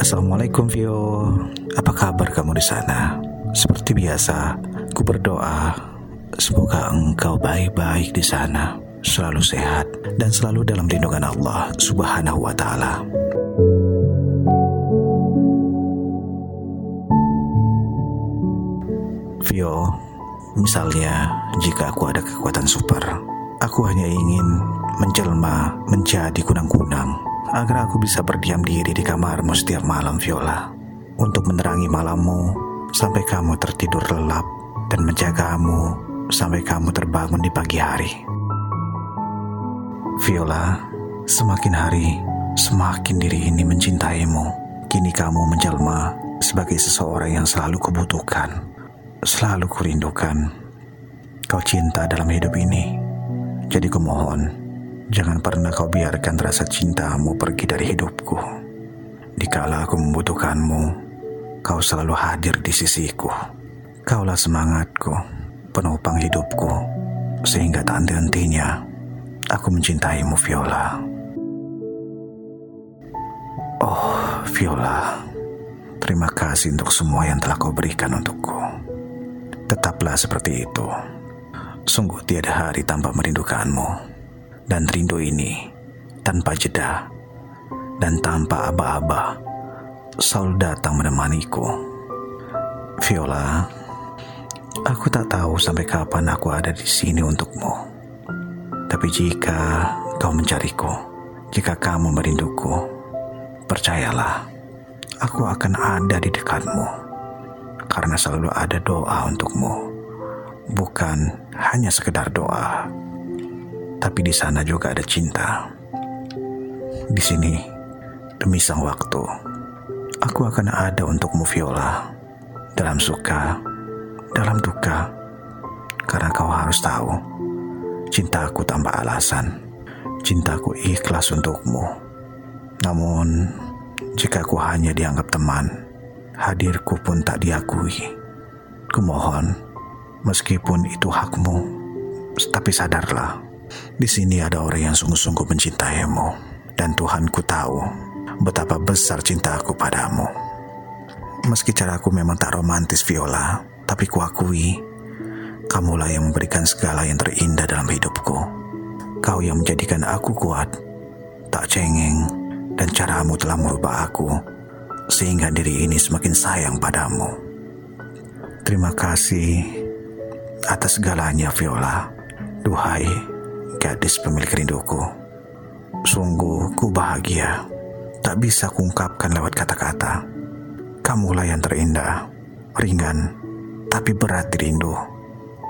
Assalamualaikum Vio. Apa kabar kamu di sana? Seperti biasa, ku berdoa semoga engkau baik-baik di sana, selalu sehat dan selalu dalam lindungan Allah Subhanahu wa taala. Vio, misalnya jika aku ada kekuatan super, aku hanya ingin menjelma menjadi kunang-kunang agar aku bisa berdiam diri di kamarmu setiap malam Viola untuk menerangi malammu sampai kamu tertidur lelap dan menjagamu sampai kamu terbangun di pagi hari. Viola, semakin hari semakin diri ini mencintaimu. Kini kamu menjelma sebagai seseorang yang selalu kubutuhkan, selalu kurindukan. Kau cinta dalam hidup ini. Jadi kumohon, Jangan pernah kau biarkan rasa cintamu pergi dari hidupku. Dikala aku membutuhkanmu, kau selalu hadir di sisiku. Kaulah semangatku, penopang hidupku, sehingga tak henti-hentinya aku mencintaimu, Viola. Oh, Viola, terima kasih untuk semua yang telah kau berikan untukku. Tetaplah seperti itu. Sungguh tiada hari tanpa merindukanmu dan rindu ini tanpa jeda dan tanpa aba-aba selalu datang menemaniku. Viola, aku tak tahu sampai kapan aku ada di sini untukmu. Tapi jika kau mencariku, jika kamu merinduku, percayalah, aku akan ada di dekatmu. Karena selalu ada doa untukmu, bukan hanya sekedar doa tapi di sana juga ada cinta. Di sini, demi sang waktu, aku akan ada untukmu Viola, dalam suka, dalam duka, karena kau harus tahu, cintaku tanpa alasan, cintaku ikhlas untukmu. Namun, jika aku hanya dianggap teman, hadirku pun tak diakui. Kumohon, meskipun itu hakmu, tapi sadarlah di sini ada orang yang sungguh-sungguh mencintaimu, dan Tuhanku tahu betapa besar cintaku padamu. Meski caraku memang tak romantis, Viola, tapi kuakui, kamulah yang memberikan segala yang terindah dalam hidupku. Kau yang menjadikan aku kuat, tak cengeng, dan caramu telah merubah aku, sehingga diri ini semakin sayang padamu. Terima kasih atas segalanya, Viola. Duhai, gadis pemilik rinduku. Sungguh ku bahagia, tak bisa kungkapkan lewat kata-kata. Kamulah yang terindah, ringan, tapi berat di rindu,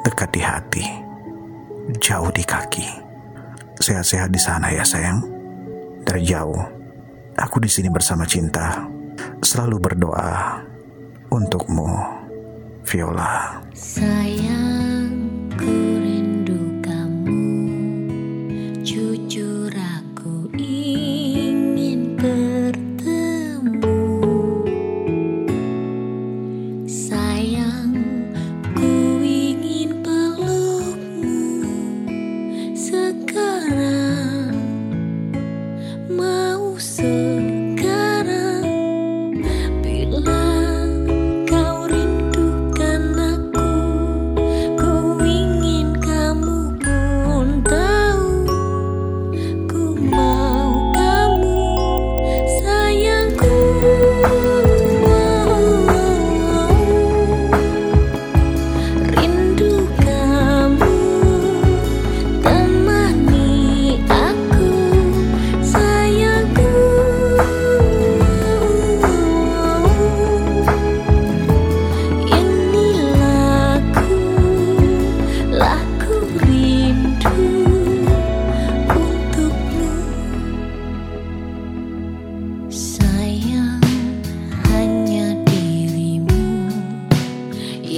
dekat di hati, jauh di kaki. Sehat-sehat di sana ya sayang. Dari jauh, aku di sini bersama cinta, selalu berdoa untukmu, Viola. Sayangku.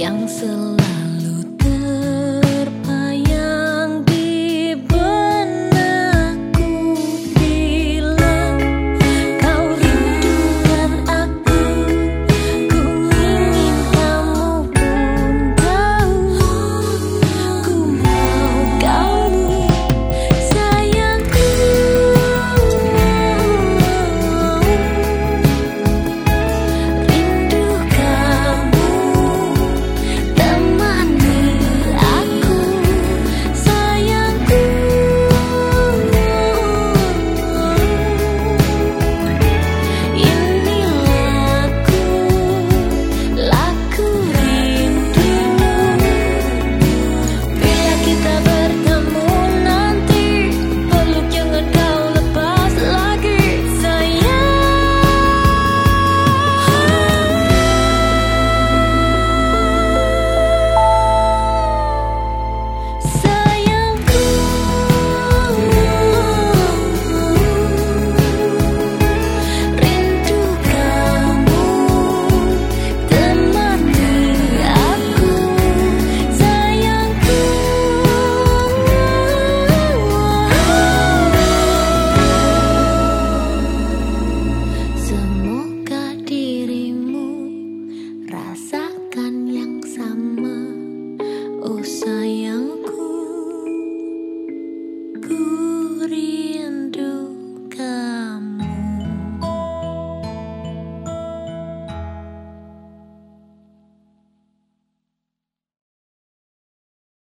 相思